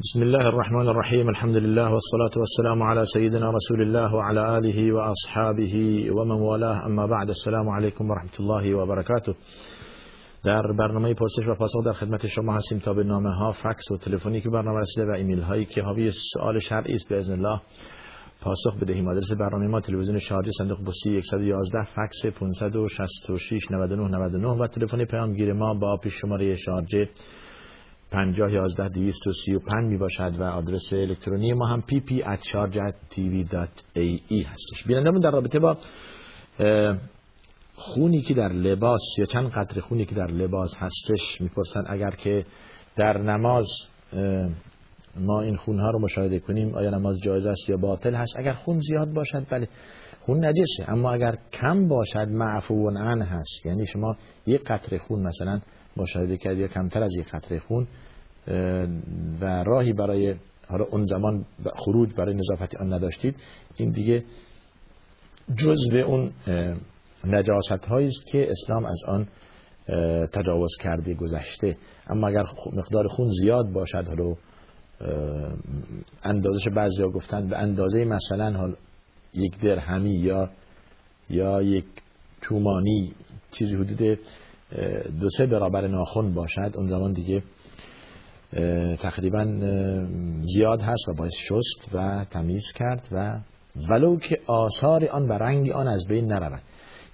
بسم الله الرحمن الرحيم الحمد لله والصلاة والسلام على سيدنا رسول الله وعلى آله وأصحابه ومن والاه اما بعد السلام عليكم ورحمة الله وبركاته در برنامه پرسش و پاسخ در خدمت شما هستیم تا به نامه ها فکس و تلفنی که برنامه رسیده و ایمیل هایی که حاوی سوال شرعی است باذن الله پاسخ بدهیم. آدرس برنامه ما تلویزیون شارجه صندوق پستی 111 فکس 566 99 99 و تلفن پیامگیر ما با پیش شماره شارجه 50 11 235 می باشد و آدرس الکترونی ما هم pp@charge@tv.ae هستش. بینندمون در رابطه با خونی که در لباس یا چند قطر خونی که در لباس هستش می‌پرسن اگر که در نماز ما این خونها رو مشاهده کنیم آیا نماز جایز است یا باطل هست؟ اگر خون زیاد باشد بله خون نجسه. اما اگر کم باشد معفو عن هست. یعنی شما یک قطره خون مثلا مشاهده کرد یا کمتر از یک قطره خون و راهی برای حالا اون زمان خروج برای نظافت آن نداشتید این دیگه به اون نجاست است که اسلام از آن تجاوز کرده گذشته. اما اگر مقدار خون زیاد باشد حالا اندازش بعضی ها گفتن به اندازه مثلا حال یک درهمی یا یا یک تومانی چیزی حدود دو سه برابر ناخن باشد اون زمان دیگه تقریبا زیاد هست و باید شست و تمیز کرد و ولو که آثار آن و رنگ آن از بین نرود.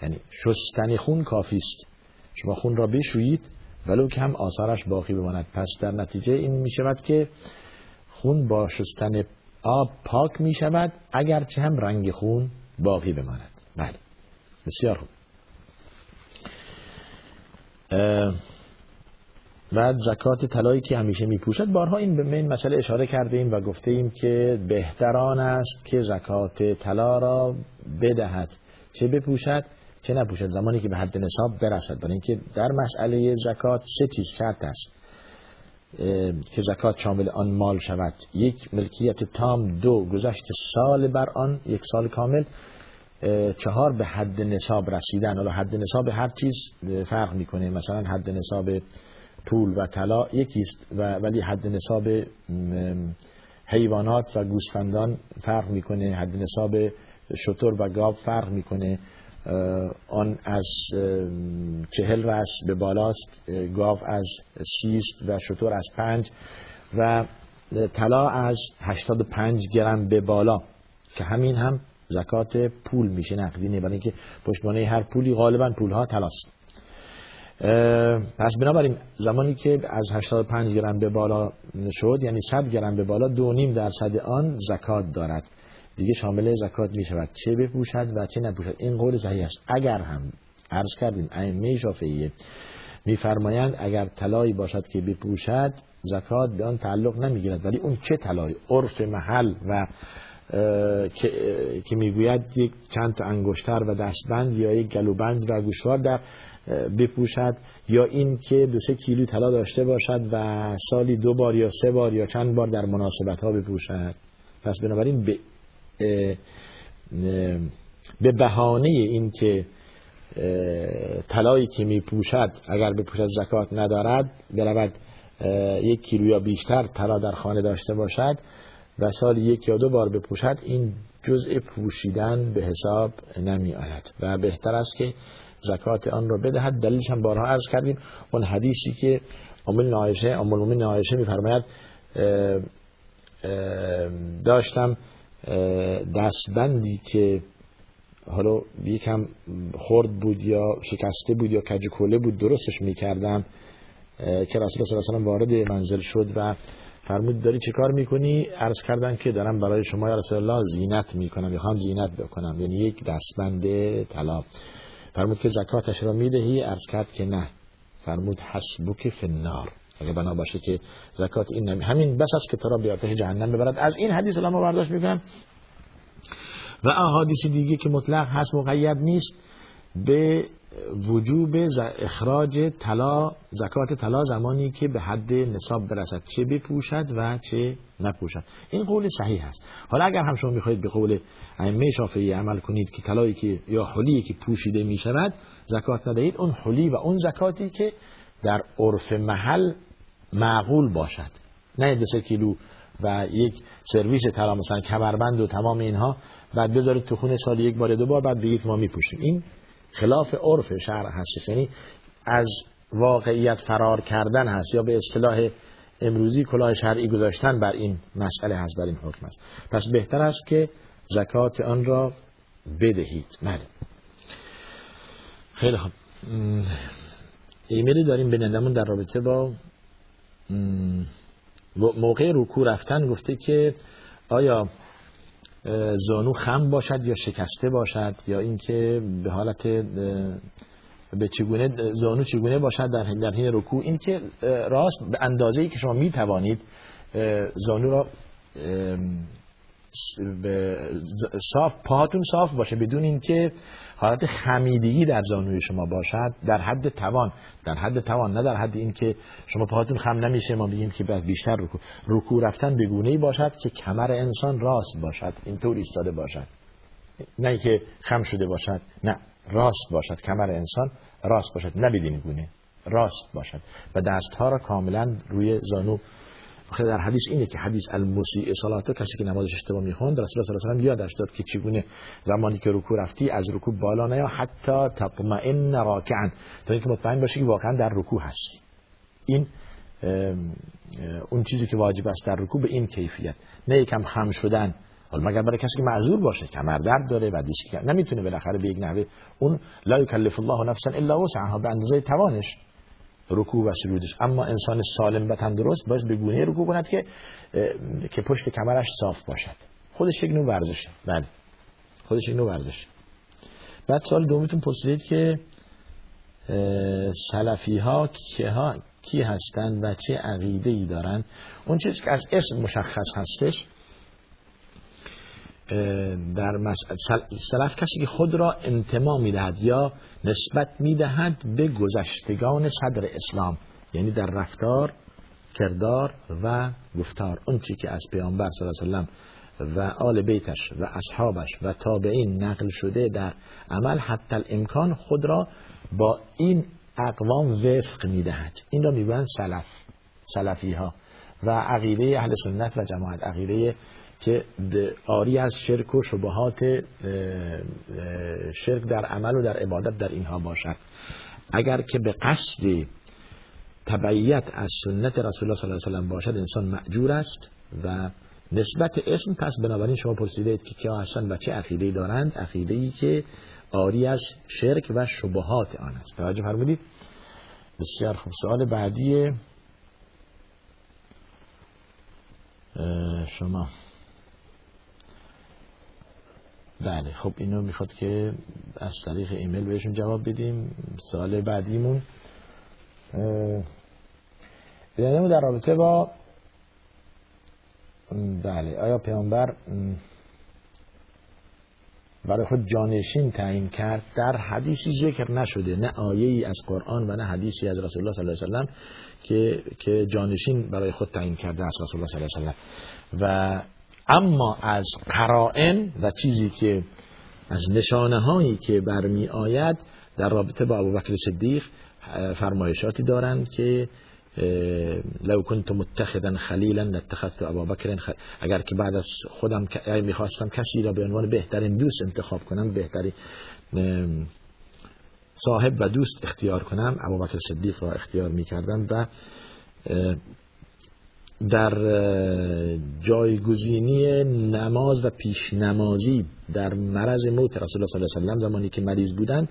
یعنی شستن خون کافی است. شما خون را بشویید ولو که هم آثارش باقی بماند. پس در نتیجه این می شود که خون با شستن آب پاک می شود اگرچه هم رنگ خون باقی بماند. بله. بسیار خوب. و زکات طلایی که همیشه میپوشد. بارها این به این مسئله اشاره کرده ایم و گفته ایم که بهتران است که زکات طلا را بدهد. چه بپوشد چه نپوشد. زمانی که به حد نصاب برسد. برای اینکه در مسئله زکات سه چیز شرط است. که زکات شامل آن مال شود. یک ملکیت تام. دو گذشت سال بر آن. یک سال کامل. چهار به حد نصاب رسیدن. حالا حد نصاب هر چیز فرق می‌کنه. مثلا حد نصاب پول و طلا یکیست و ولی حد نصاب حیوانات و گوسفندان فرق می‌کنه حد نصاب شطور و گاو فرق می‌کنه آن از چهل رس به بالاست گاو از سیست و شطور از پنج و طلا از هشتاد پنج گرم به بالا که همین هم زکات پول میشه نقدینه برای اینکه پشتوانه هر پولی غالبا پول ها طلاست. پس بنابراین زمانی که از 85 گرم به بالا شد یعنی 100 گرم به بالا دو نیم درصد آن زکات دارد. دیگه شامل زکات می شود چه بپوشد و چه نپوشد؟ این قول صحیح است. اگر هم عرض کردیم ائمه شافعیه میفرمایند اگر طلایی باشد که بپوشد زکات به آن تعلق نمی‌گیرد. ولی اون چه طلایی؟ عرف محل و که, که می‌گوید یک چند تا انگشتر و دستبند یا یک گلوبند و گوشوار در بپوشد یا این که دو سه کیلو طلا داشته باشد و سالی دو بار یا سه بار یا چند بار در مناسبت ها بپوشد. پس بنابراین به به بهانه این که طلایی که میپوشد اگر بپوشد زکات ندارد برود یک کیلو یا بیشتر طلا در خانه داشته باشد و سال یک یا دو بار بپوشد این جزء پوشیدن به حساب نمی آید و بهتر است که زکات آن را بدهد دلیلش هم بارها عرض کردیم. اون حدیثی که امول عایشه امول عایشه میفرماید داشتم دستبندی که حالا یکم خرد بود یا شکسته بود یا کجکوله بود درستش می‌کردم که رسول الله صلی وارد منزل شد و فرمود داری چه کار می‌کنی؟ عرض کردن که دارم برای شما یا رسول الله زینت می‌کنم می‌خوام زینت بکنم. یعنی یک دستبند طلا فرمود که زکاتش را می‌دهی؟ عرض کرد که نه. فرمود حسبک فی النار. اگه بنا باشه که زکات این نمی همین بس است که تو را به آتش جهنم ببرد. از این حدیث علما برداشت می‌کنن. و احادیث دیگه که مطلق هست مقید نیست. به وجوب اخراج طلا زکات طلا زمانی که به حد نصاب برسد. چه بپوشد و چه نپوشد. این قول صحیح است. حالا اگر هم شما می‌خواهید به قول ائمه شافعی عمل کنید که طلایی که یا حلی که پوشیده می شود زکات ندهید اون حلی و اون زکاتی که در عرف محل معقول باشد. نه دو سه کیلو و یک سرویس طلا مثلا کمربند و تمام اینها بعد بذارید تو خونه سال یک بار دو بار بعد بگید ما میپوشیم. این خلاف عرف شهر هست. یعنی از واقعیت فرار کردن هست یا به اصطلاح امروزی کلاه شرعی گذاشتن بر این مسئله هست بر این حکم است پس بهتر است که زکات آن را بدهید. بله. خیلی خوب. ایمیلی داریم بینندمون در رابطه با موقع رکوع رفتن گفته که آیا زانو خم باشد یا شکسته باشد یا اینکه به حالت به چگونه زانو چگونه باشد در در حین رکوع. این که راست به اندازه ای که شما می توانید زانو را صاف پاهاتون صاف باشه بدون اینکه حالت خمیدگی در زانوی شما باشد در حد توان در حد توان نه در حد اینکه شما پاهاتون خم نمیشه ما بگیم که بیشتر رکوع رکوع رفتن به گونه ای باشد که کمر انسان راست باشد اینطور ایستاده باشد. نه که خم شده باشد نه راست باشد کمر انسان راست باشد نه بدین گونه راست باشد. و دستها را کاملا روی زانو در حدیث اینه که حدیث المسیء صلاتو کسی که نمازش اشتباه می‌خوند رسول الله صلی الله علیه و یادش داد که چگونه زمانی که رکوع رفتی از رکوع بالا نیا حتی تطمئن راکعا. تا اینکه مطمئن باشی که واقعا در رکوع هستی. این اون چیزی که واجب است در رکوع به این کیفیت. نه یکم خم شدن. حالا مگر برای کسی که معذور باشه کمر درد داره و دیگه نمی‌تونه بالاخره به یک نحوه اون لا یکلف الله نفسا الا وسعها به اندازه توانش رکوع و سجودش. اما انسان سالم و تندرست باید به گونه رکوع کند که که پشت کمرش صاف باشد. خودش یک نوع ورزشه بله. خودش یک نوع ورزشه بعد سال دومیتون پرسیدید که سلفی ها که ها کی هستند و چه عقیده ای دارن اون چیزی که از اسم مشخص هستش در سلف کسی که خود را انتما می‌دهد یا نسبت می‌دهد به گذشتگان صدر اسلام یعنی در رفتار کردار و گفتار. اون چی که از پیامبر صلی الله علیه و آل بیتش و اصحابش و تابعین نقل شده در عمل حتی الامکان خود را با این اقوام وفق می‌دهد. این را می‌گویند سلف سلفی ها و عقیده اهل سنت و جماعت عقیده که آری از شرک و شبهات شرک در عمل و در عبادت در اینها باشد. اگر که به قصد تبعیت از سنت رسول الله صلی الله علیه و باشد انسان معجور است و نسبت اسم پس بنابراین شما پرسیدید که کیا هستند و چه عقیده دارند. عقیده ای که آری از شرک و شبهات آن است. توجه فرمودید. بسیار خوب. سوال بعدی شما. بله خب اینو می‌خواد که از طریق ایمیل بهشون جواب بدیم. سال بعدیمون بیانمون در رابطه با بله آیا پیامبر برای خود جانشین تعیین کرد؟ در حدیثی ذکر نشده نه آیه ای از قرآن و نه حدیثی از رسول الله صلی الله علیه و که که جانشین برای خود تعیین کرده از رسول الله صلی الله علیه و و اما از قرائن و چیزی که از نشانه هایی که برمی آید در رابطه با ابوبکر صدیق فرمایشاتی دارند که لو كنت متخذا خلیلا لاتخذت ابابکر خ... اگر که بعد از خودم می‌خواستم کسی را به عنوان بهترین دوست انتخاب کنم بهترین صاحب و دوست اختیار کنم ابوبکر صدیق را اختیار می‌کردم و در جایگزینی نماز و پیش نمازی در مرض موت رسول الله صلی الله علیه و زمانی که مریض بودن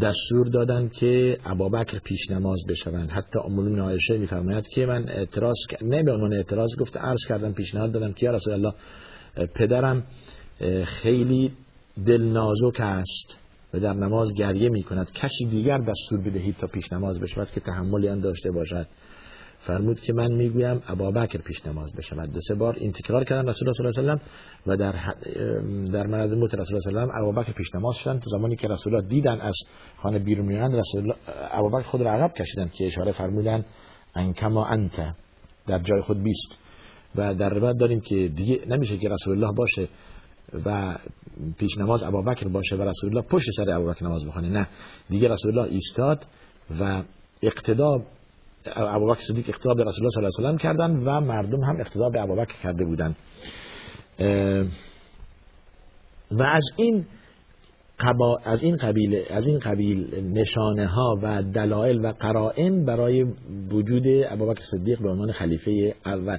دستور دادن که ابابکر پیش نماز بشوند. حتی ام المؤمنین عایشه میفرماید که من اعتراض نه به عنوان اعتراض گفته عرض کردم پیشنهاد دادم که یا رسول الله پدرم خیلی دل نازک است و در نماز گریه می کند کسی دیگر دستور بدهید تا پیش نماز بشود که تحملی آن داشته باشد. فرمود که من می‌گویم ابابکر پیش نماز بشود. دو سه بار این تکرار کردن رسول الله صلی الله علیه و و در در مرز موت رسول الله صلی الله علیه و ابابکر پیش نماز شدن تا زمانی که رسول الله دیدن از خانه بیرون میان رسول الله ابابکر خود را عقب کشیدن که اشاره فرمودن ان کما انت در جای خود بیست. و در روایت داریم که دیگه نمیشه که رسول الله باشه و پیش نماز ابابکر باشه و رسول الله پشت سر ابابکر نماز بخونه. نه. دیگه رسول الله ایستاد و اقتدا ابوبکر صدیق اقتدا به رسول الله صلی الله علیه و سلم کردن و مردم هم اقتدا به ابوبکر کرده بودند و از این قبا از این قبیل از این قبیل نشانه ها و دلایل و قرائن برای وجود ابوبکر صدیق به عنوان خلیفه اول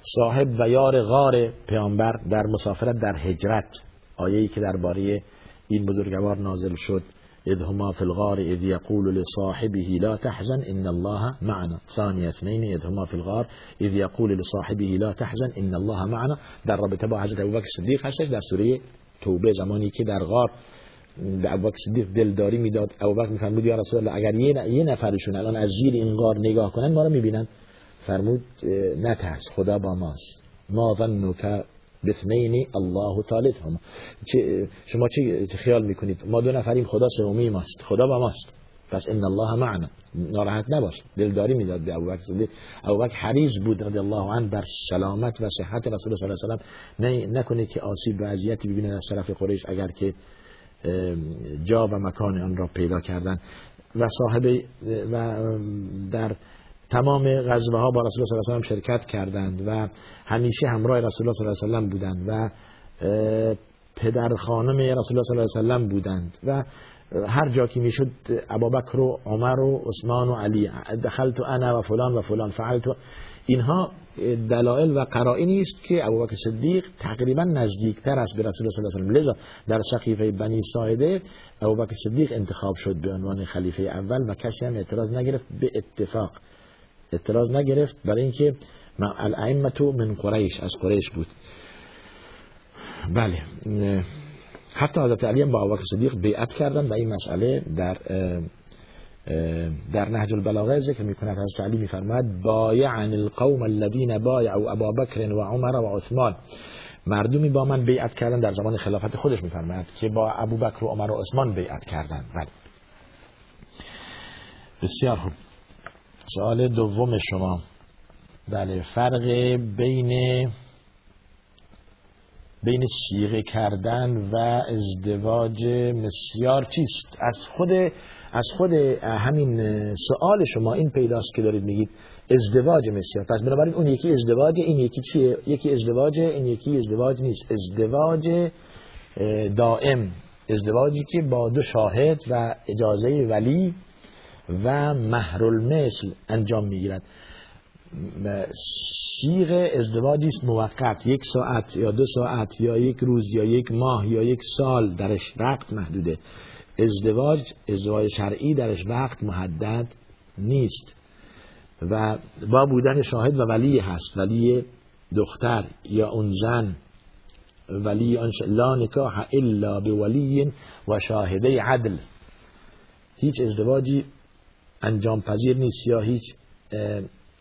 صاحب و یار غار پیامبر در مسافرت در هجرت آیه‌ای که درباره این بزرگوار نازل شد. اذ هما في الغار اذ يقول لصاحبه لا تحزن ان الله معنا. ثاني اثنين اذ هما في الغار اذ يقول لصاحبه لا تحزن ان الله معنا. در رابطه با حضرت ابوبکر صدیق هستش در سوره توبه زمانی که در غار به ابوبکر صدیق دلداری می‌داد. ابوبکر میفرمود یا رسول الله اگر یه نفرشون الان از زیر این غار نگاه کنن ما رو می‌بینن. فرمود نترس خدا با ماست. ما ظنک بثنین الله ثالثهم شما چی خیال می‌کنید؟ ما دو نفریم خدا سومی ماست خدا با ماست. پس ان الله معنا. ناراحت نباش. دلداری می‌داد به ابوبکر صدیق. ابوبکر حریص بود رضی الله عنه بر سلامت و صحت رسول صلی الله علیه و نه نکنه که آسیب و اذیتی ببینه از طرف قریش اگر که جا و مکان آن را پیدا کردن. و صاحب و در تمام غزوه ها با رسول الله صلی الله علیه و شرکت کردند و همیشه همراه رسول الله صلی الله علیه و بودند و پدر خانم رسول الله صلی الله علیه و سلم بودند و هر جا که می‌شد ابابکر و عمر و عثمان و علی دخلت انا و فلان و فلان فعلت اینها دلایل و قرائنی است که ابوبکر صدیق تقریبا نزدیکتر است به رسول الله صلی الله علیه و لذا در سقیفه بنی ساعده ابوبکر صدیق انتخاب شد به عنوان خلیفه اول و کسی هم اعتراض نگرفت به اتفاق اعتراض نگرفت برای اینکه الائمه من قریش از قریش بود. بله. حتی حضرت علی با ابوبکر صدیق بیعت کردن و این مسئله در در نهج البلاغه ذکر می‌کند. حضرت علی میفرماد بایعن القوم الذين بايعوا ابا بکر و عمر و عثمان. مردمی با من بیعت کردن در زمان خلافت خودش میفرماد که با ابو بکر و عمر و عثمان بیعت کردن بله. بسیار خوب. سوال دوم شما. بله فرق بین بین سیغه کردن و ازدواج مسیار چیست؟ از خود از خود همین سوال شما این پیداست که دارید میگید ازدواج مسیار پس بنابراین اون یکی ازدواج این یکی چیه؟ یکی ازدواج این یکی ازدواج نیست. ازدواج دائم. ازدواجی که با دو شاهد و اجازه ولی و مهر المثل انجام می‌گیرد. سیغ ازدواجی است موقت. یک ساعت یا دو ساعت یا یک روز یا یک ماه یا یک سال درش وقت محدوده. ازدواج ازدواج شرعی درش وقت محدد نیست. و با بودن شاهد و ولی هست. ولی دختر یا اون زن ولی لا نکاح الا ولی و شاهده عدل. هیچ ازدواجی انجام پذیر نیست یا هیچ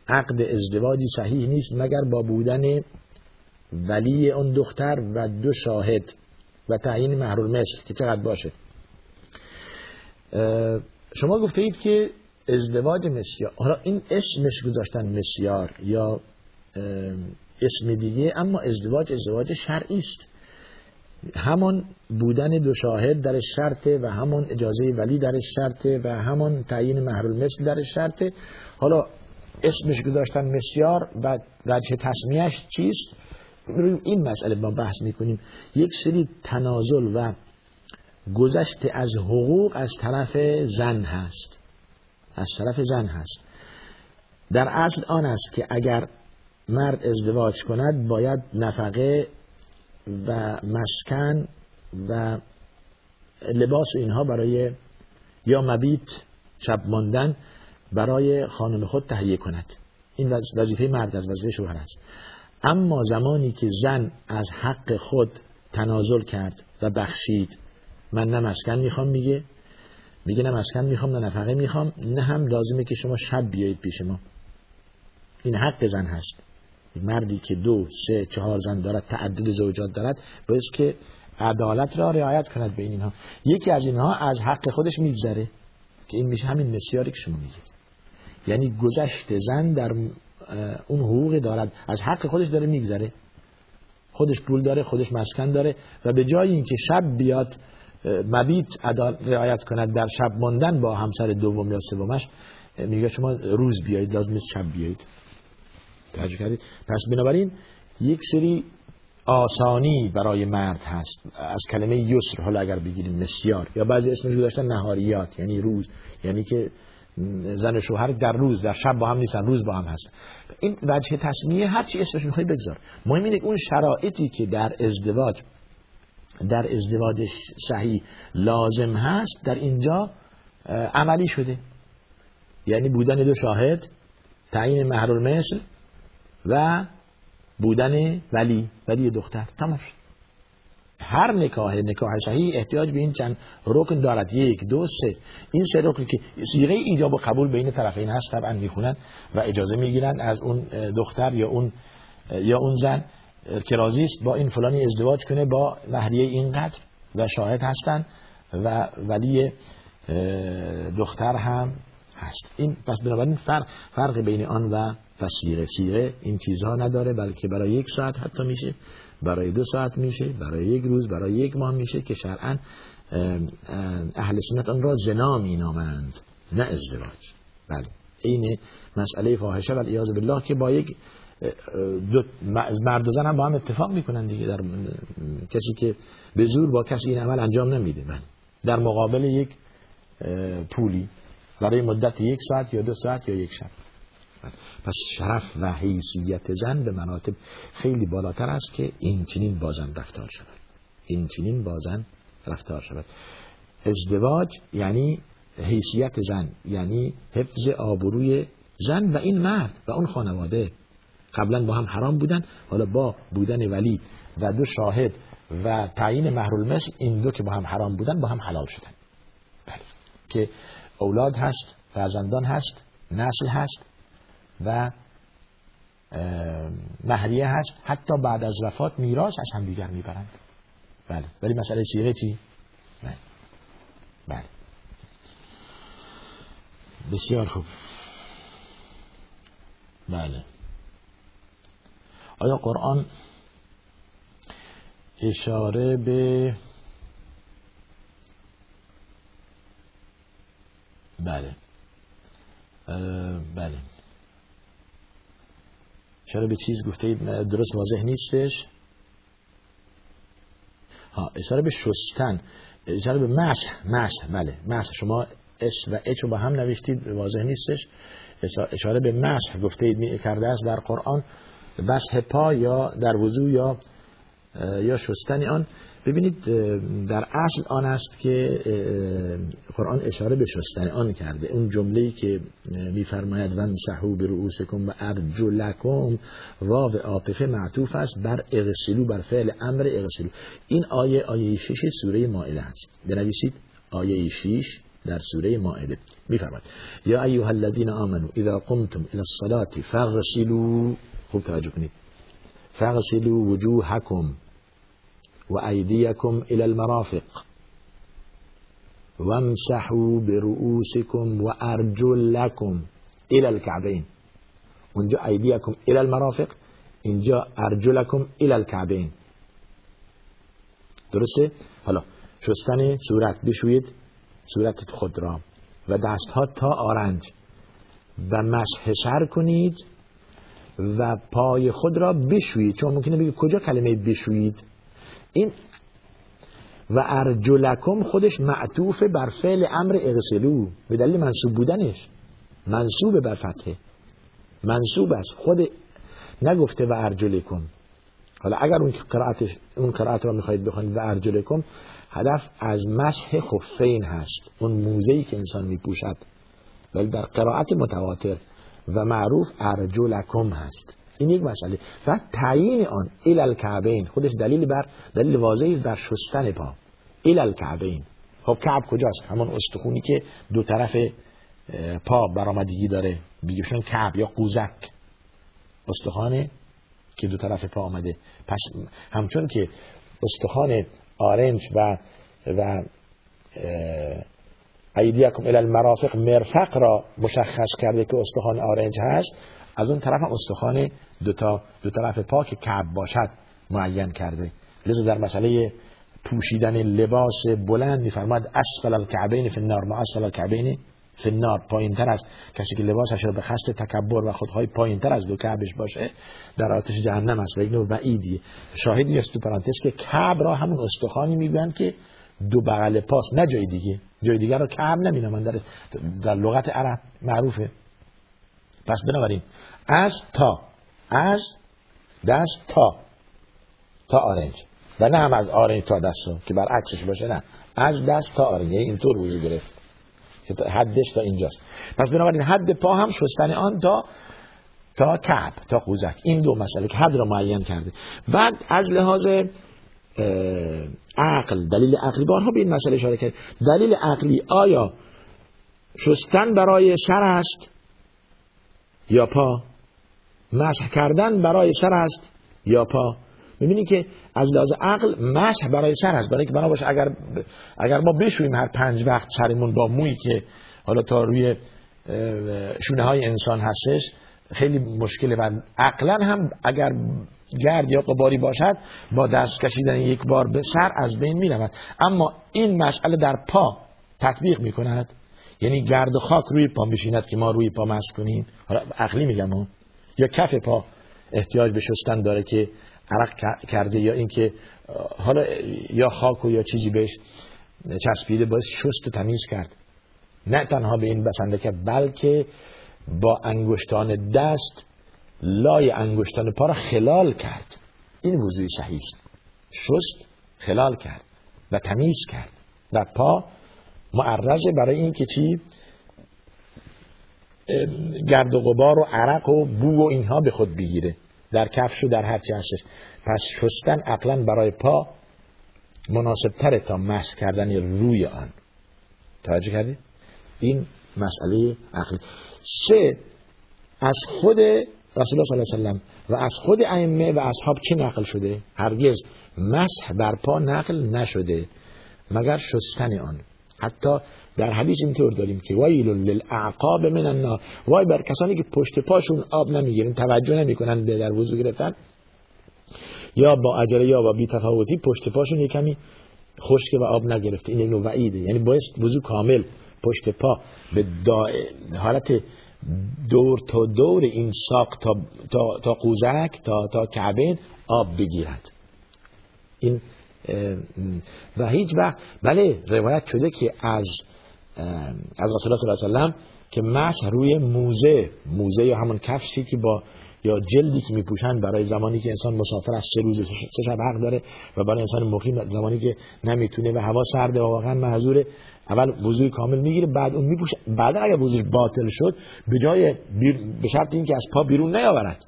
عقد ازدواجی صحیح نیست مگر با بودن ولی اون دختر و دو شاهد و تعیین محرول مثل که چقدر باشه. شما گفته اید که ازدواج مسیار حالا این اسمش گذاشتن مسیار یا اسم دیگه اما ازدواج ازدواج شرعی است. همون بودن دو شاهد در شرطه و همون اجازه ولی در شرطه و همون تعیین محرول مثل در شرطه حالا اسمش گذاشتن مسیار و وجه تصمیهش چیست؟ این مسئله ما بحث می‌کنیم. یک سری تنازل و گذشت از حقوق از طرف زن هست. از طرف زن هست. در اصل آن است که اگر مرد ازدواج کند باید نفقه و مسکن و لباس اینها برای یا مبیت شب ماندن برای خانم خود تهیه کند. این وظیفه مرد از وظیفه شوهر است. اما زمانی که زن از حق خود تنازل کرد و بخشید من نه مسکن می‌خوام میگه میگه نه مسکن می‌خوام نه نفقه می‌خوام نه هم لازمه که شما شب بیایید پیش ما. این حق زن هست. مردی که دو سه چهار زن دارد تعدد زوجات دارد باید که عدالت را رعایت کند بین اینها. یکی از اینها از حق خودش میگذره که این میشه همین مسیاری که شما میگید. یعنی گذشت زن در اون حقوق دارد از حق خودش داره میگذره. خودش پول داره خودش مسکن داره و به جای اینکه شب بیاد مبیت رعایت کند در شب ماندن با همسر دوم یا سومش میگه شما روز بیایید لازم نیست شب بیایید. توجه کردید. پس بنابراین یک سری آسانی برای مرد هست. از کلمه یسر حالا اگر بگیریم مسیار یا بعضی اسمش داشتن نهاریات یعنی روز یعنی که زن شوهر در روز در شب با هم نیستن روز با هم هست. این وجه تصمیه هر چی اسمش می‌خوای بگذار. مهم اینه اون شرایطی که در ازدواج در ازدواج صحیح لازم هست در اینجا عملی شده. یعنی بودن دو شاهد تعیین مهر مثل و بودن ولی ولی دختر. تمام. هر نکاح نکاح صحیح احتیاج به این چند رکن دارد. یک دو سه. این سه رکن که سیغه ایجاب و قبول بین طرفین هست طبعا می‌خونن و اجازه می‌گیرن از اون دختر یا اون یا اون زن که راضی با این فلانی ازدواج کنه با مهریه اینقدر و شاهد هستن و ولی دختر هم هست. این پس بنابراین فرق, فرق بین آن و سیغه سیغه این چیزها نداره بلکه برای یک ساعت حتی میشه برای دو ساعت میشه برای یک روز برای یک ماه میشه که شرعا اهل سنت آن را زنا مینامند نه ازدواج. بله. این مسئله فاحشه و الیاذ بالله که با یک دو مرد و زن هم با هم اتفاق می‌کنن دیگه. در کسی که به زور با کسی این عمل انجام نمیده. من در مقابل یک پولی. برای مدت یک ساعت یا دو ساعت یا یک شب. پس شرف و حیثیت زن به مناطب خیلی بالاتر است که این چنین بازن رفتار شود. این چنین بازن رفتار شود. ازدواج یعنی حیثیت زن یعنی حفظ آبروی زن و این مرد و اون خانواده. قبلا با هم حرام بودن حالا با بودن ولی و دو شاهد و تعیین مهر المثل این دو که با هم حرام بودن با هم حلال شدن. بله. که اولاد هست فرزندان هست نسل هست و مهریه هست. حتی بعد از وفات میراث از هم دیگر می‌برند. بله. ولی مسئله سیغه چی؟ بله. بله. بسیار خوب. بله. آیا قرآن اشاره به بله. بله. چرا به چیز گفته درست واضح نیستش؟ ها اشاره به شستن. اشاره به مسح مسح بله مسح شما اس و اچ رو با هم نوشتید واضح نیستش؟ اشاره به مسح گفته کرده است در قرآن. مسح پا یا در وضو یا یا شستن آن. ببینید در اصل آن است که قرآن اشاره به شستن آن کرده. اون جمله‌ای که میفرماید و مسحو به رؤوسکم و ارجلکم واو عاطفه معطوف است بر اغسلو بر فعل امر اغسلو. این آیه آیه 6 سوره مائده است. بنویسید آیه 6 در سوره مائده میفرماید یا ایها الذين آمنوا اذا قمتم الى الصلاه فاغسلوا. خوب توجه کنید. فاغسلوا وجوهكم وأيديكم إلى المرافق. وامسحوا برؤوسكم وأرجلكم إلى الكعبين اونجا ایدیکم الى المرافق اینجا ارجلکم الى الكعبین درسته؟ حالا شستن صورت بشوید صورت خود را و دستها تا آرنج. و سر کنید و پای خود را بشویید. چون ممکنه بگید کجا کلمه بشویید؟ این و ارجلکم خودش معطوف بر فعل امر اغسلو. به دلیل منصوب بودنش. منصوب بر فتحه. منصوب است. خود نگفته و ارجلکم. حالا اگر اون قرائتش اون قرائت را می‌خواهید بخونید و ارجلکم هدف از مسح خفین هست. اون موزهی که انسان میپوشد. ولی در قرائت متواتر و معروف ارجلکم هست. این یک مسئله. و تعیین آن ال الکعبین خودش دلیل بر دلیل واضحی بر شستن پا. ال الکعبین. خب کعب کجاست؟ همون استخونی که دو طرف پا برآمدگی داره. بیگشون کعب یا قوزک. استخوانه که دو طرف پا آمده. پس همچون که استخوان آرنج و و ایدیکم ال المرافق مرفق را مشخص کرده که استخوان آرنج هست از اون طرف استخوان دو, تا دو طرف پا که کعب باشد معین کرده. لذا در مسئله پوشیدن لباس بلند میفرماد اسفل الکعبین فی النار. ما اسفل الکعبین فنار پایین تر از کسی که لباسش را به خشت تکبر و خودهای پایین تر از دو کعبش باشه در آتش جهنم است و یک نوع وعیدیه شاهدی است تو پرانتز که کعب را همون استخوانی میگن که دو بغل پاس نه جای دیگه. جای دیگر رو کعب نمینامن در, در لغت عرب معروفه. پس بنابراین از تا از دست تا تا آرنج. و نه هم از آرنج تا دست که برعکسش باشه نه. از دست تا آرنج یعنی اینطور وجود گرفت. که حدش تا اینجاست. پس بنابراین حد پا هم شستن آن تا تا کعب تا قوزک. این دو مسئله که حد را معین کرده. بعد از لحاظ عقل دلیل عقلی بارها به این مسئله اشاره کرد. دلیل عقلی آیا شستن برای سر است؟ یا پا. مسح کردن برای سر است. یا پا. می‌بینی که از لحاظ عقل مسح برای سر است. برای که بنا باشه اگر اگر ما بشویم هر پنج وقت سرمون با مویی که حالا تا روی شونه های انسان هستش خیلی مشکله. و عقلا هم اگر گرد یا قباری باشد با دست کشیدن یک بار به سر از بین می رود اما این مسئله در پا تطبیق می کند یعنی گرد خاک روی پا بشیند که ما روی پا مس کنیم. عقلی میگم یا کف پا احتیاج به شستن داره که عرق کرده یا اینکه حالا یا خاک و یا چیزی بهش چسبیده باید شست و تمیز کرد. نه تنها به این بسنده که بلکه با انگشتان دست لای انگشتان پا را خلال کرد. این وضوع صحیح شست خلال کرد و تمیز کرد. و پا معرضه برای اینکه چی؟ گرد و غبار و عرق و بو و اینها به خود بگیره. در کفش و در هر هستش. پس شستن عقلا برای پا مناسب تره تا مس کردن روی آن. توجه کردید این مسئله عقلی. سه از خود رسول الله صلی الله علیه و و از خود ائمه و اصحاب چی نقل شده؟ هرگز مسح بر پا نقل نشده. مگر شستن آن. حتی در حدیث اینطور داریم که ویل للعقاب من النار. وای بر کسانی که پشت پاشون آب نمی‌گیرن توجه نمی‌کنن به در وضو گرفتن. یا با عجله یا با بی تفاوتی پشت پاشون یه کمی خشک و آب نگرفته. این نوع وعیده. یعنی باید وضو کامل پشت پا به حالت دور تا دور این ساق تا, تا, تا قوزک تا, تا کعبین آب بگیرد. این و هیچ وقت بله روایت شده که از از رسول الله صلی الله علیه و که مسح روی موزه موزه یا همون کفشی که با یا جلدی که میپوشن برای زمانی که انسان مسافر از سه روز سه شب حق داره و برای انسان مقیم زمانی که نمی‌تونه و هوا سرده و واقعا معذوره اول وضوی کامل می‌گیره بعد اون میپوشه. بعد اگر وضوش باطل شد به جای به شرط اینکه از پا بیرون نیاورد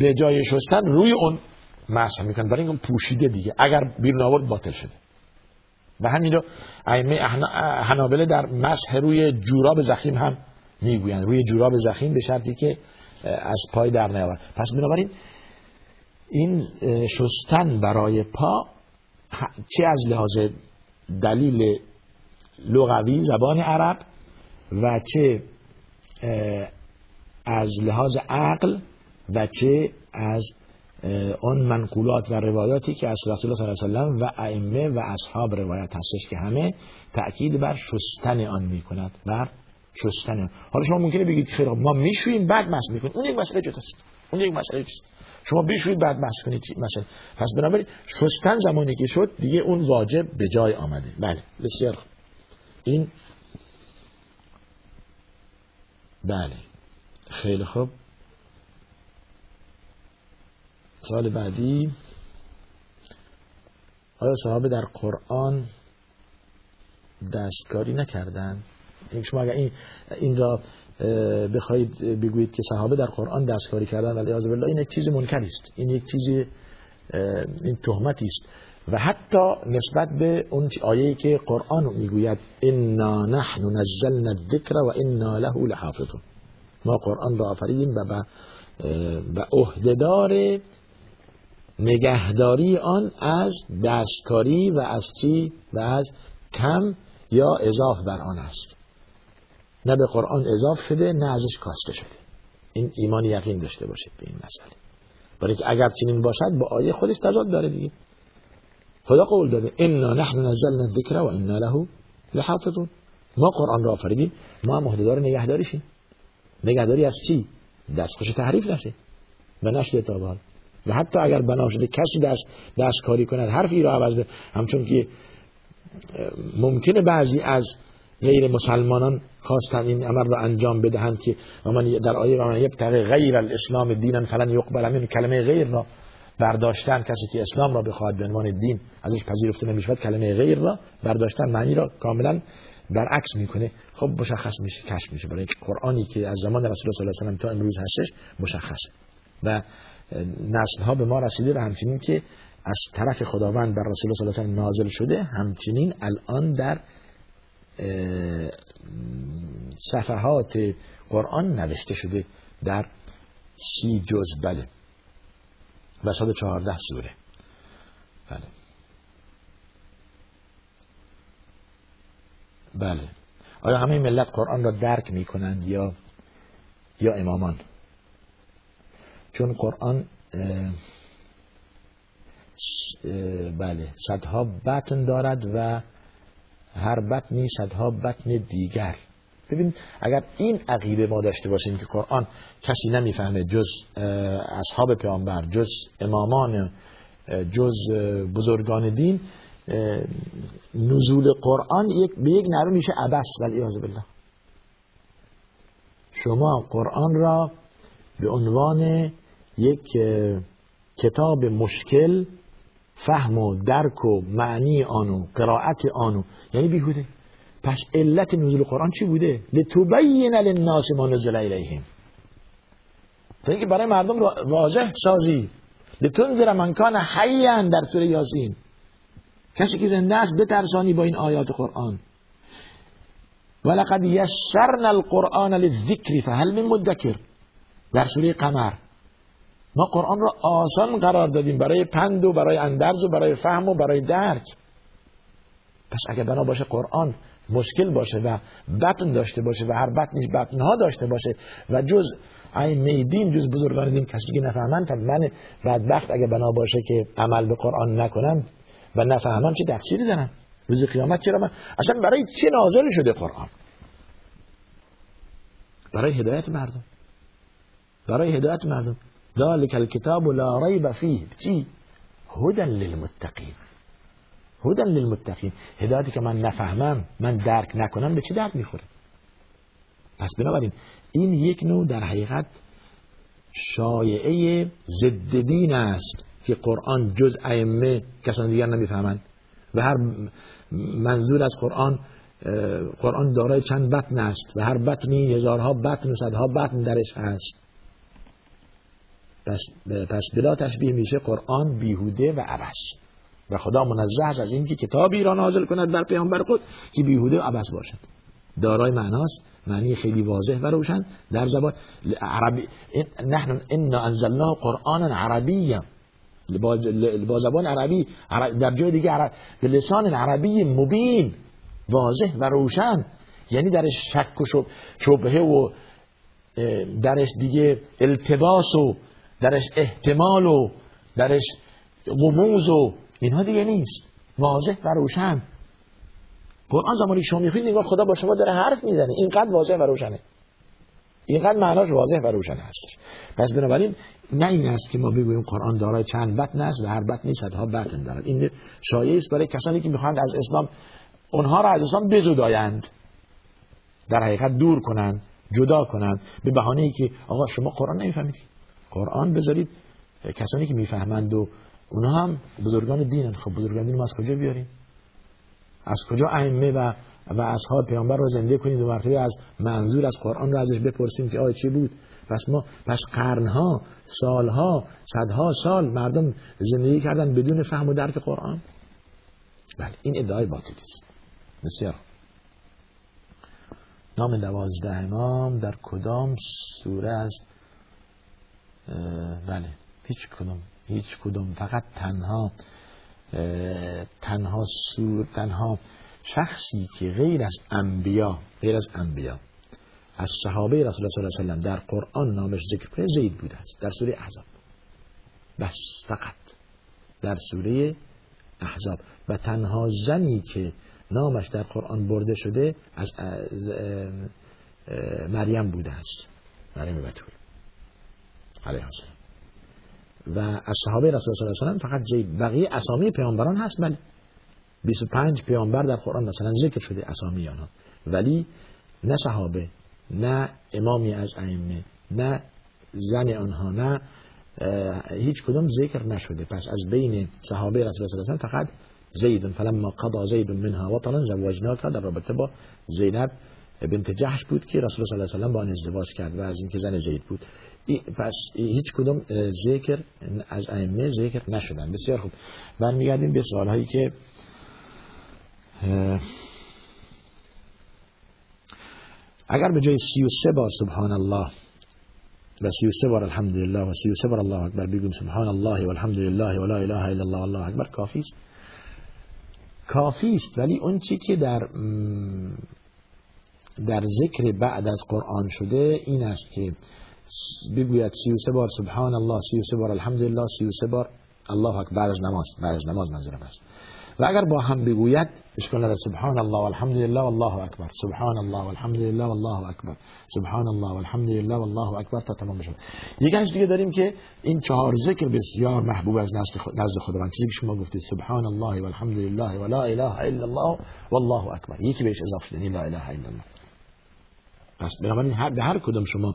به جای شستن روی اون مسح می‌کنه برای اون پوشیده دیگه. اگر بیرون آورد باطل شده. و همین رو ائمه حنابله در مسح روی جوراب زخیم هم می‌گویند. روی جوراب زخیم به شرطی که از پای در نیاورد. پس بنابراین این شستن برای پا چه از لحاظ دلیل لغوی زبان عرب و چه از لحاظ عقل و چه از آن منقولات و روایاتی که از رسول الله صلی الله علیه و و ائمه و اصحاب روایت هستش که همه تأکید بر شستن آن می‌کند بر شستن حالا شما ممکنه بگید خیر ما می‌شویم بعد مس می‌کنیم. اون یک مسئله جداست. اون یک مسئله جداست. شما بشوید بعد مس کنید مثلا پس بنابراین شستن زمانی که شد دیگه اون واجب به جای آمده. بله. بسیار این بله. خیلی خوب. سال بعدی. آیا صحابه در قرآن دستکاری نکردن؟ شما اگر این, این را بخواهید بگویید که صحابه در قرآن دستکاری کردن ولی از بالله این یک چیز منکری است. این یک چیز این تهمتی است. و حتی نسبت به اون آیه‌ای که قرآن می‌گوید انا نحن نزلنا الذکر و انا له لحافظون. ما قرآن را آفریدیم و به عهدهدار نگهداری آن از دستکاری و از چی و از کم یا اضاف بر آن است. نه به قرآن اضاف شده نه ازش کاسته شده. این ایمان یقین داشته باشید به این مسئله. برای که اگر چنین باشد با آیه خودش تضاد داره دیگه. خدا قول داده انا نحن نزلنا الذکر و انا له لحافظون. ما قرآن را آفریدیم ما هم عهدهدار نگهداریشیم. نگهداری از چی؟ دستخوش تحریف نشه. و نشد تابال و حتی اگر بنا شده کسی دست دست کاری کند حرفی را عوض به همچون که ممکنه بعضی از غیر مسلمانان خواستن این عمل را انجام بدهند که من در آیه و من یبتغی غیر الاسلام دینا فلن یقبل من کلمه غیر را برداشتن کسی که اسلام را بخواهد به عنوان دین ازش پذیرفته نمی‌شود کلمه غیر را برداشتن معنی را کاملا برعکس می‌کنه. خب مشخص میشه کشف میشه. برای قرآنی که از زمان رسول الله صلی الله علیه و تا امروز هستش مشخصه. و نسل ها به ما رسیده و همچنین که از طرف خداوند بر رسول الله صلی الله علیه و نازل شده همچنین الان در صفحات قرآن نوشته شده در سی جز بله. و چهارده سوره. بله. بله. آیا همه ملت قرآن را درک می کنند یا یا امامان؟ چون قرآن بله صدها بطن دارد و هر بطنی صدها بطن دیگر. ببین اگر این عقیده ما داشته باشیم که قرآن کسی نمی‌فهمه جز اصحاب پیامبر جز امامان جز بزرگان دین نزول قرآن یک به یک نرو میشه عبس ولی بالله. شما قرآن را به عنوان یک کتاب مشکل فهم و درک و معنی آنو قرائت آنو یعنی بیهوده. پس علت نزول قرآن چی بوده؟ لتبین للناس ما نزل الیهم. تا اینکه برای مردم واضح سازی. لتنذر من کان حیا در سوره یاسین. کسی که زنده است بترسانی با این آیات قرآن. ولقد یسرنا القرآن للذکر فهل من مدکر. در سوره قمر. ما قرآن را آسان قرار دادیم برای پند و برای اندرز و برای فهم و برای درک. پس اگر بنا باشه قرآن مشکل باشه و بطن داشته باشه و هر بطنش بطنها داشته باشه و جز این میدین جز بزرگان دین کسی که نفهمن من بدبخت اگر بنا باشه که عمل به قرآن نکنم و نفهمم چه تقصیری دارم؟ روز قیامت چرا من؟ اصلا برای چه نازل شده قرآن؟ برای هدایت مردم. برای هدایت مردم. ذلك الكتاب لا ریب فیه چی هدن للمتقین هدن للمتقین هدایتی که من من درک نکنم به چه درد می‌خوره؟ پس بنابراین این یک نوع در حقیقت شایعه ضد دین است که قرآن جز ائمه کسان دیگر نمی‌فهمند. و هر منظور از قرآن قرآن دارای چند بطن است و هر بطنی هزارها بطن و صدها بطن درش هست. پس, بلا تشبیه میشه قرآن بیهوده و عبس و خدا منزه از اینکه کتابی را نازل کند بر پیامبر خود که بیهوده و عبس باشد. دارای معناست. معنی خیلی واضح و روشن. در زبان عربی نحن ان انزلناه قرآنا عربیا. با زبان عربی در جای دیگه به لسان عربی مبین. واضح و روشن. یعنی درش شک و شبهه و درش دیگه التباس و درش احتمال و درش غموز و اینها دیگه نیست. واضح و روشن. قرآن زمانی شما میخوید نگاه خدا با شما داره حرف می‌زنه. اینقدر واضح و روشنه. اینقدر معناش واضح و روشن هستش. پس بنابراین نه این است که ما بگوییم قرآن دارای چند بطن است و هر بطن صدها بطن دارد. این شایعه است برای کسانی که می‌خواهند از اسلام اونها را از اسلام بزدایند در حقیقت دور کنند جدا کنند. به بهانه ای که آقا شما قرآن نمی‌فهمید. قرآن بذارید. کسانی که می‌فهمند و اونها هم بزرگان دینن. خب بزرگان دین ما از کجا بیاریم؟ از کجا ائمه و و اصحاب پیامبر رو زنده کنید و مرتبه از منظور از قرآن رو ازش بپرسیم که آیا چی بود؟ پس ما پس قرنها سالها صدها سال مردم زندگی کردن بدون فهم و درک قرآن؟ بله این ادعای باطلی است. بسیار نام دوازده امام در کدام سوره است؟ بله. هیچ کدام هیچ کدام فقط تنها تنها سور تنها شخصی که غیر از انبیا غیر از انبیا از صحابه رسول الله صلی الله علیه و در قرآن نامش ذکر کنه زید بوده است در سوره احزاب. بس فقط در سوره احزاب. و تنها زنی که نامش در قرآن برده شده از, مریم بوده است. مریم بطول. علیه السلام. و از صحابه رسول صلی الله علیه و فقط زید بقیه اسامی پیامبران هست بله. 25 پیامبر در قرآن مثلا ذکر شده اسامی آنها ولی نه صحابه نه امامی از ائمه نه زن آنها نه هیچ کدوم ذکر نشده. پس از بین صحابه رسول الله صلی فقط زید فلما قضا زید منها وطنا زوجناک در رابطه با زینب بنت جحش بود که رسول الله صلی الله علیه و با ازدواج کرد و از اینکه زن زید بود. پس هیچ کدوم ذکر از ائمه ذکر نشدن. بسیار خوب. برمیگردیم به سوال هایی که اگر به جای سی و سه بار سبحان الله و سی و سه بار الحمدلله و سی و سه بار الله اکبر بگیم سبحان الله و الحمدلله و لا اله الا الله الله اکبر کافی است؟ کافی است ولی اون چی که در در ذکر بعد از قرآن شده این است که بگوید سی سه بار سبحان الله سی سه بار الحمدلله سی سه بار الله اکبر بعد از نماز بعد از نماز منظورم است. و اگر با هم بگوید اشکال نداره. سبحان الله والحمد لله والله اکبر. سبحان الله والحمد لله والله اکبر. سبحان الله والحمد لله والله اکبر تا تمام بشه. یکی دیگه داریم که این چهار ذکر بسیار محبوب از نزد خود نزد خداوند. چیزی که شما گفتید سبحان الله والحمد لله ولا اله الا الله والله اکبر. یکی بهش اضافه دادین لا اله الا الله. پس بنابراین هر به هر کدوم شما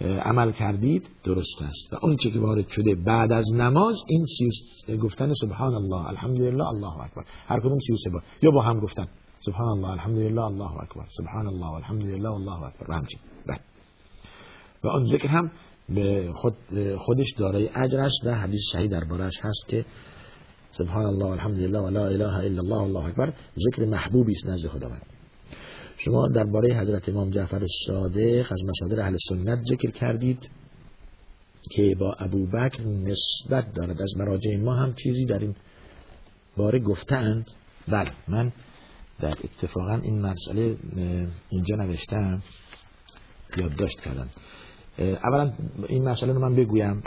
عمل کردید درست است. و اون چه که وارد شده بعد از نماز این گفتن سبحان الله الحمدلله الله اکبر. هر کدوم سی و بار یا با هم گفتن. سبحان الله الحمدلله الله اکبر. سبحان الله الحمدلله الله اکبر. و همچین. بله. و اون ذکر هم به خود خودش دارای اجر است و حدیث صحیح دربارش هست که سبحان الله الحمدلله و لا اله الا الله الله اکبر ذکر محبوبی است نزد خداوند. شما درباره حضرت امام جعفر صادق از مصادر اهل سنت ذکر کردید که با ابو بکر نسبت دارد. از مراجع ما هم چیزی در این باره گفتند بله من در اتفاقا این مسئله اینجا نوشتم. یادداشت کردم. اولا این مسئله رو من بگویم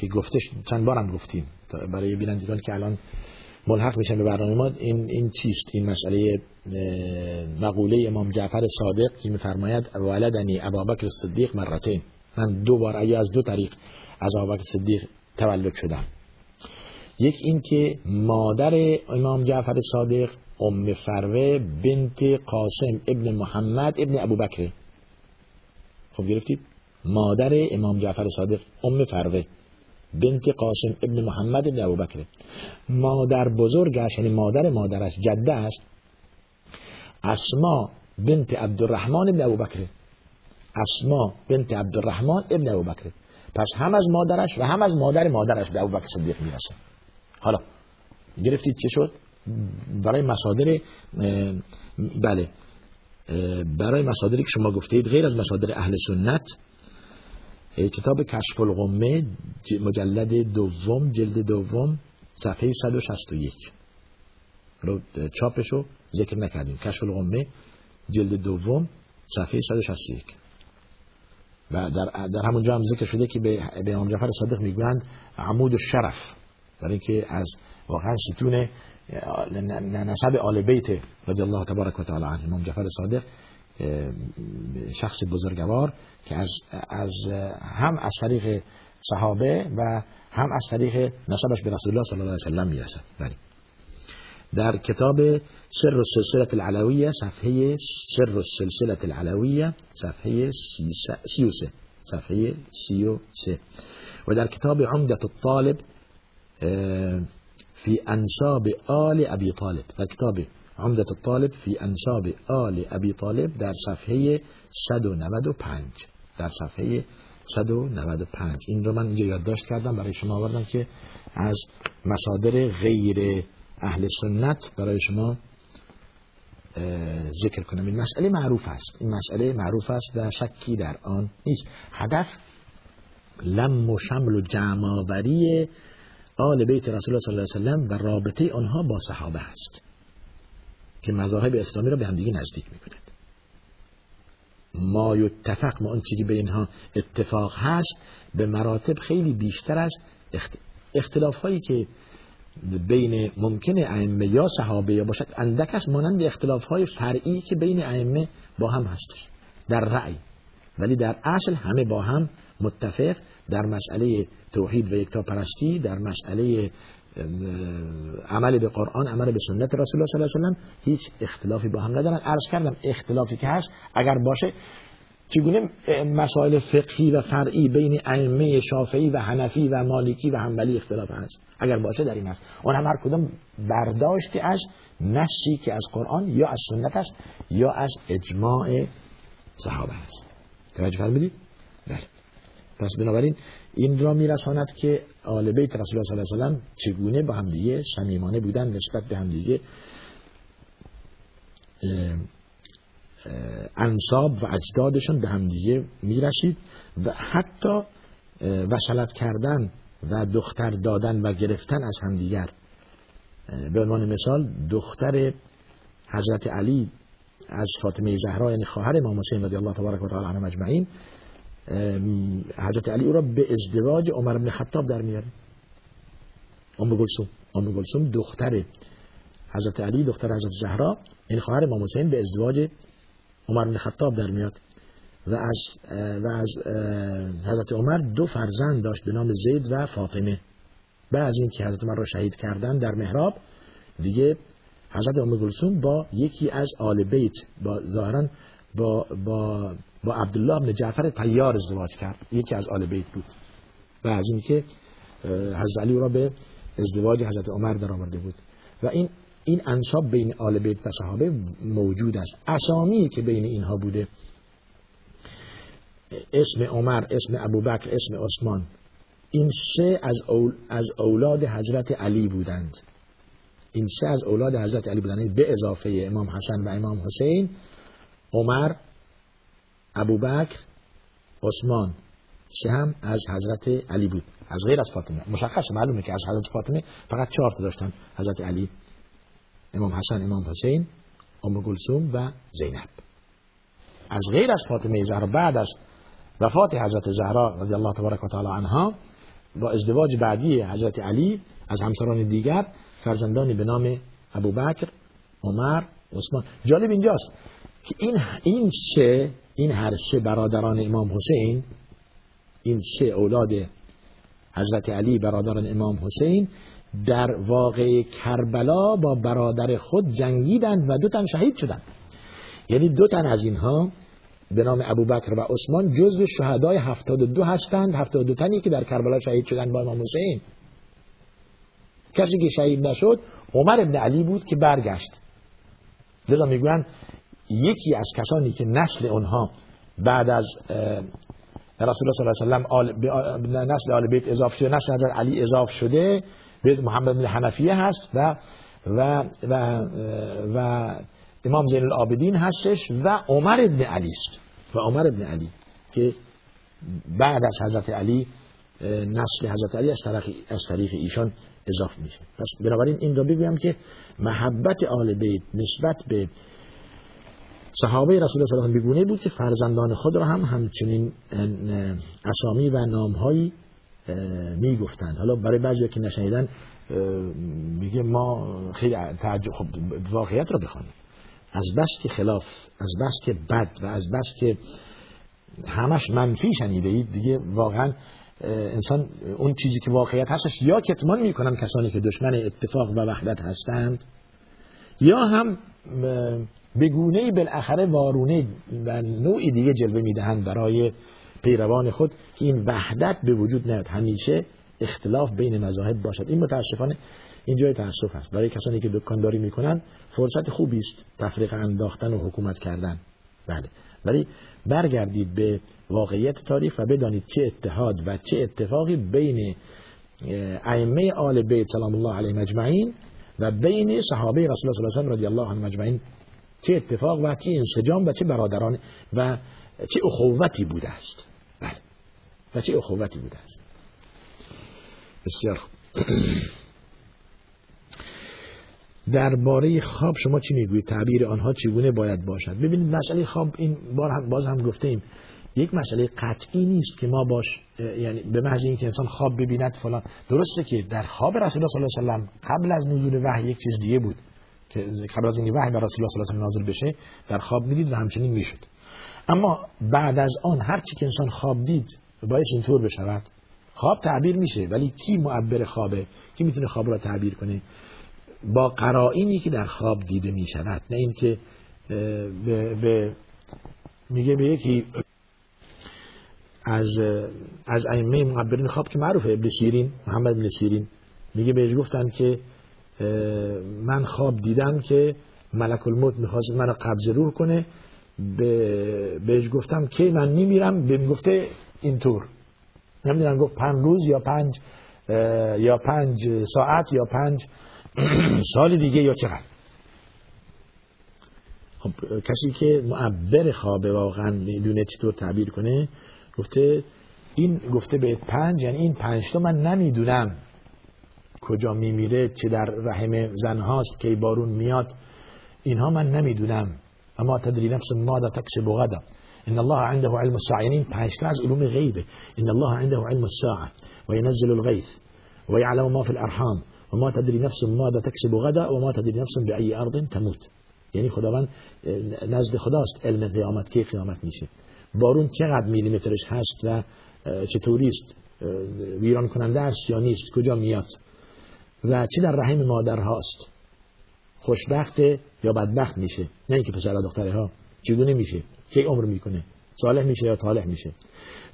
که گفتش چند بارم گفتیم برای بینندگان که الان ملحق میشن به برنامه ما. این این چیست؟ این مسئله مقوله امام جعفر صادق که میفرماید ولدنی ابابکر صدیق مرتين من دو بار ای از دو طریق از ابابکر صدیق تولد شدم. یک این که مادر امام جعفر صادق ام فروه بنت قاسم ابن محمد ابن ابوبکر. خب گرفتید؟ مادر امام جعفر صادق ام فروه. بنت قاسم ابن محمد ابن ابو بکر مادر بزرگش یعنی مادر مادرش جدهش اسما بنت عبدالرحمن ابن ابو بکر اسما بنت عبدالرحمن ابن ابو بکر پس هم از مادرش و هم از مادر مادرش به ابو بکر صدیق می‌رسه. حالا گرفتید چه شد؟ برای مصادر بله برای مصادری که شما گفتید غیر از مصادر اهل سنت کتاب کشف الغمه مجلد دوم جلد دوم صفحه 161 رو چاپشو ذکر نکردیم. کشف الغمه جلد دوم صفحه 161 و در, در همونجا هم ذکر شده که به, به امام جعفر صادق می‌گویند عمود الشرف. برای اینکه از واقعا ستون نسب آل بیت رضی الله تبارک و تعالی عنه. امام جعفر صادق شخص بزرگوار که از, از هم از طریق صحابه و هم از طریق نسبش به رسول الله صلی الله علیه وسلم می‌رسد. بله. در کتاب سر السلسله العلویه صفحه سر السلسله العلویه صفحه 33 صفحه 33 و در کتاب عمدة الطالب في انساب آل ابي طالب. در کتاب عمدة الطالب في انساب آل ابی طالب در صفحه 195 در صفحه 195 این رو من اینجا یادداشت کردم برای شما آوردم که از مصادر غیر اهل سنت برای شما ذکر کنم. این مسئله معروف است. این مسئله معروف است و شکی در آن نیست. هدف لم و شمل و جمعآوری آل بیت رسول الله صلی الله علیه و و رابطه آنها با صحابه است. که مذاهب اسلامی را به همدیگه نزدیک می‌کند. ما یتفق ما اون چیزی به اینها اتفاق هست به مراتب خیلی بیشتر از اختلاف هایی که بین ممکن ائمه یا صحابه باشد اندک است مانند اختلاف های فرعی که بین ائمه با هم هستش. در رأی. ولی در اصل همه با هم متفق در مسئله توحید و یکتا پرستی در مسئله عمل به قرآن عمل به سنت رسول الله صلی الله علیه و هیچ اختلافی با هم ندارن. عرض کردم اختلافی که هست اگر باشه چگونه مسائل فقهی و فرعی بین ائمه شافعی و حنفی و مالکی و حنبلی اختلاف هست؟ اگر باشه در این هست. اون هم هر کدوم برداشتی از نصی که از قرآن یا از سنت است یا از اجماع صحابه است. توجه فرمودید؟ بله. پس بنابراین این را میرساند که آل بیت رسول الله صلی الله علیه و چگونه با همدیگه صمیمانه بودن نسبت به همدیگه انصاب و اجدادشون به همدیگه می‌رسید و حتی وصلت کردن و دختر دادن و گرفتن از همدیگر. به عنوان مثال دختر حضرت علی از فاطمه زهرا یعنی خواهر امام حسین رضی الله تبارک و تعالی عنه مجمعین حضرت علی او را به ازدواج عمر بن خطاب در میاره. ام گلسوم ام گلسوم دختر حضرت علی دختر حضرت زهرا این خواهر امام حسین به ازدواج عمر بن خطاب در میاد. و از و از حضرت عمر دو فرزند داشت به نام زید و فاطمه. بعد از اینکه حضرت عمر را شهید کردن در محراب دیگه حضرت ام گلسوم با یکی از آل بیت با ظاهرا با با با عبدالله بن جعفر تیار ازدواج کرد. یکی از آل بیت بود. و از اینکه حضرت علی را به ازدواج حضرت عمر در آورده بود. و این این انصاب بین آل بیت و صحابه موجود است. اسامی که بین اینها بوده اسم عمر اسم ابوبکر اسم عثمان این سه از, از اولاد حضرت علی بودند. این سه از اولاد حضرت علی بودند. به اضافه امام حسن و امام حسین عمر ابوبکر عثمان. سه هم از حضرت علی بود. از غیر از فاطمه. مشخص معلومه که از حضرت فاطمه فقط چهار تا داشتن. حضرت علی امام حسن امام حسین ام گلسوم و زینب. از غیر از فاطمه زهرا بعد از وفات حضرت زهرا رضی الله تبارک و تعالی عنها با ازدواج بعدی حضرت علی از همسران دیگر فرزندانی به نام ابوبکر عمر عثمان. جالب اینجاست. که این این سه این هر سه برادران امام حسین این سه اولاد حضرت علی برادران امام حسین در واقع کربلا با برادر خود جنگیدند و دو تن شهید شدند. یعنی دو تن از اینها به نام ابوبکر و عثمان جزو شهدای 72 هستند. 72 تنی که در کربلا شهید شدند با امام حسین. کسی که شهید نشد عمر ابن علی بود که برگشت. لذا می‌گویند یکی از کسانی که نسل اونها بعد از رسول الله صلی الله علیه و سلم نسل آل بیت اضافه شده نسل حضرت علی اضافه شده به محمد بن حنفیه هست و و و و امام زین العابدین هستش و عمر ابن علی است. و عمر ابن علی که بعد از حضرت علی نسل حضرت علی از طریق از طریق ایشان اضافه میشه. پس بنابراین این رو بگویم که محبت آل بیت نسبت به صحابه رسول الله صلی الله علیه و بود که فرزندان خود را هم همچنین اسامی و نامهایی می‌گفتند. حالا برای بعضی که نشنیدن میگه ما خیلی تعجب خب واقعیت رو بخوانیم. از بس که خلاف از بس که بد و از بس که همش منفی شنیده اید دیگه واقعا انسان اون چیزی که واقعیت هستش یا کتمان می‌کنن کسانی که دشمن اتفاق و وحدت هستند یا هم به گونه بالاخره وارونه و نوعی دیگه جلوه می‌دهند برای پیروان خود که این وحدت به وجود نیاد. همیشه اختلاف بین مذاهب باشد. این متاسفانه اینجای تاسف است. برای کسانی که دکانداری می‌کنن فرصت خوبی است تفریق انداختن و حکومت کردن. بله. ولی برگردید به واقعیت تاریخ و بدانید چه اتحاد و چه اتفاقی بین ائمه آل بیت سلام الله علیه مجمعین و بین صحابه رسول الله صلی الله علیه و رضی الله عنهم مجمعین چه اتفاق و چه انسجام و چه برادران و چه اخوتی بوده است. بله. و چه اخوتی بوده است. بسیار درباره خواب شما چی می‌گویید؟ تعبیر آنها چگونه باید باشد؟ ببینید مسئله خواب این بار هم باز هم گفتیم. یک مسئله قطعی نیست که ما باش یعنی به محض اینکه انسان خواب ببیند فلان. درسته که در خواب رسول الله صلی الله علیه و قبل از نزول وحی یک چیز دیگه بود که قبل از اینکه وحی بر رسول الله صلی الله علیه و نازل بشه در خواب می‌دید و همچنین می‌شد. اما بعد از آن هر چی که انسان خواب دید باید اینطور بشود. خواب تعبیر میشه ولی کی معبر خوابه؟ کی می‌تونه خواب را تعبیر کنه؟ با قرائنی که در خواب دیده می‌شود. نه اینکه به, به میگه به یکی از از ائمه معبرین خواب که معروفه ابن سیرین محمد ابن سیرین. میگه بهش گفتن که من خواب دیدم که ملک الموت می‌خواست من رو قبض روح کنه. به بهش گفتم که من میمیرم. به گفته اینطور. نمی‌دونم گفت پنج روز یا پنج یا پنج ساعت یا پنج سال دیگه یا چقدر. خب کسی که معبر خوابه واقعا می‌دونه چطور تعبیر کنه گفته این گفته به پنج یعنی این پنج تا من نمی‌دونم کجا میمیره چه در رحم زن هاست که بارون میاد. اینها من نمی‌دونم. اما تدری نفس ماذا تکسب غدا. ان الله عنده علم الساعه. یعنی پنج تا از علوم غیبه. ان الله عنده علم الساعه. وينزل الغيث ويعلم ما في الارحام. وما تدري نفس ماذا تكسب غدا وما تدري نفس بأي ارض تموت. یعنی خداوند نزد خداست علم قیامت که قیامت میشه. بارون چقدر میلیمترش هست و چطوری است ویران کننده است یا نیست؟ کجا میاد؟ و چه در رحم مادر هاست خوشبخت یا بدبخت میشه؟ نه اینکه پسر دختره ها چگونه میشه؟ چه عمر می‌کنه؟ صالح میشه یا طالح میشه؟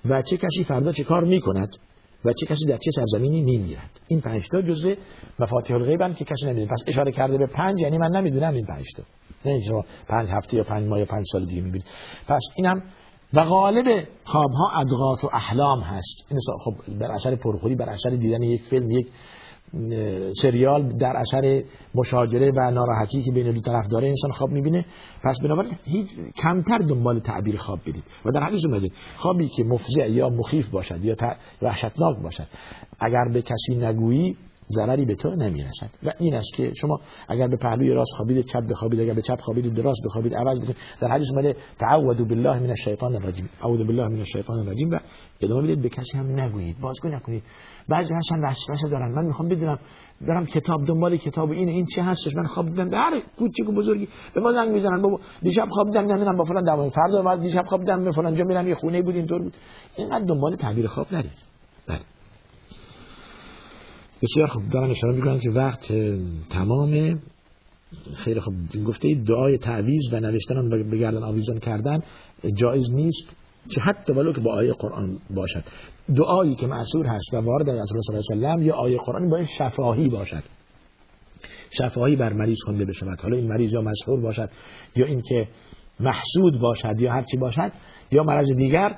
و چه کسی فردا چه کار می‌کند؟ و چه کسی در چه سرزمینی میمیرد؟ این پنج تا جزء مفاتیح الغیب که کسی نمی‌دونه. پس اشاره کرده به پنج یعنی من نمی‌دونم این پنج تا. نه شما پنج هفته یا پنج ماه یا پنج سال دیگه می‌بینید. پس اینم و غالب خواب ها ادغات و احلام هست. این خب بر اثر پرخوری بر اثر دیدن یک فیلم یک سریال در اثر مشاجره و ناراحتی که بین دو طرف داره انسان خواب می‌بینه. پس بنابراین هیچ کمتر دنبال تعبیر خواب بدید و در حدیث اومده خوابی که مفزع یا مخیف باشد یا وحشتناک باشد اگر به کسی نگویی ضرری به تو نمی‌رسد. و این است که شما اگر به پهلوی راست خوابید چپ بخوابید اگر به چپ خوابید دراز بخوابید عوض بکنید. در حدیث اومده تعوذوا بالله من الشیطان الرجیم. اعوذ بالله من الشیطان الرجیم. و ادامه بدید به کسی هم نگویید. بازگو نکنید. بعضی هستن وسوسه دارن. من می‌خوام بدونم برم کتاب دنبال کتاب این این چه هستش؟ من خواب دیدم. هر کوچیک و بزرگی. به ما زنگ می‌زنن بابا دیشب خواب دیدم. نمی‌دونم با فلان دعوا فردا بعد دیشب خواب دیدم به فلان جا میرم. یه خونه بود اینطور بود. اینقدر دنبال تعبیر خواب نرید. بله. بسیار خوب. دارم اشاره می‌کنم که وقت تمامه خیلی خوب. گفته دعای تعویز و نوشتن هم بگردن آویزان کردن جایز نیست. چه حتی ولو که با آیه قرآن باشد. دعایی که معصور هست و وارد از رسول الله صلی یا آیه قرآن باید شفاهی باشد. شفاهی بر مریض خونده بشود. حالا این مریض یا مسحور باشد یا اینکه محسود باشد یا هرچی باشد یا مرض دیگر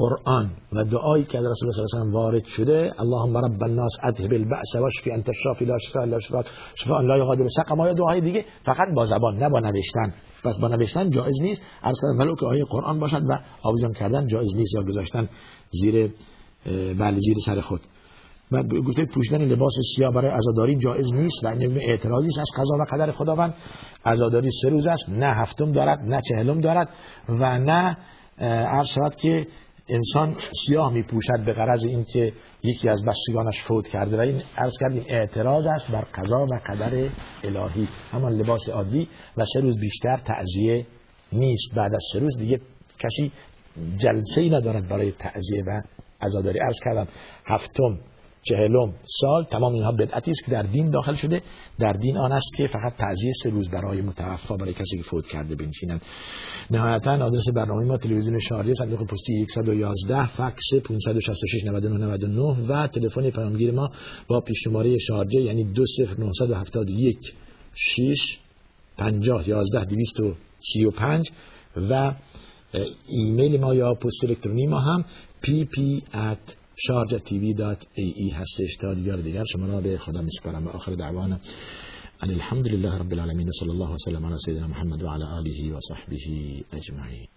قرآن و دعایی که از رسول الله صلی الله وارد شده اللهم رب الناس اذهب البأس واشفی انت الشافی لا شفاء الا شفاء شفاء لا یغادر سقما یا دعای دیگه فقط با زبان نه با نوشتن. پس با نوشتن جایز نیست. از ولو که آیه قرآن باشد و آویزان کردن جایز نیست یا گذاشتن زیر بله زیر سر خود. و گفته پوشیدن لباس سیاه برای عزاداری جایز نیست و این اعتراضی است. از قضا و قدر خداوند عزاداری سه روز است. نه هفتم دارد نه چهلم دارد و نه عرض شود که انسان سیاه می پوشد به غرض اینکه یکی از بستگانش فوت کرده و این عرض کردیم اعتراض است بر قضا و قدر الهی. همان لباس عادی و سه روز بیشتر تعذیه نیست. بعد از سه روز دیگه کسی جلسه ای ندارد برای تعذیه و عزاداری. عرض کردم هفتم چهلم سال تمام اینها بدعتی است که در دین داخل شده. در دین آن است که فقط تعزیه سه روز برای متوفا برای کسی که فوت کرده بنشینند نهایتا آدرس برنامه ما تلویزیون شارجه صندوق پستی 111 فکس 566 99 99 و تلفن پیامگیر ما با پیش شماره شارجه یعنی 20971 6 50 11 235 و ایمیل ما یا پست الکترونی ما هم pp at شارجه تیوی دات ای ای هستش. تا دیگر دیگر شما را به خدا میسپارم. و آخر دعوانا ان الحمد لله رب العالمین صلی الله وسلم علی سیدنا محمد و علی آله و صحبه اجمعین.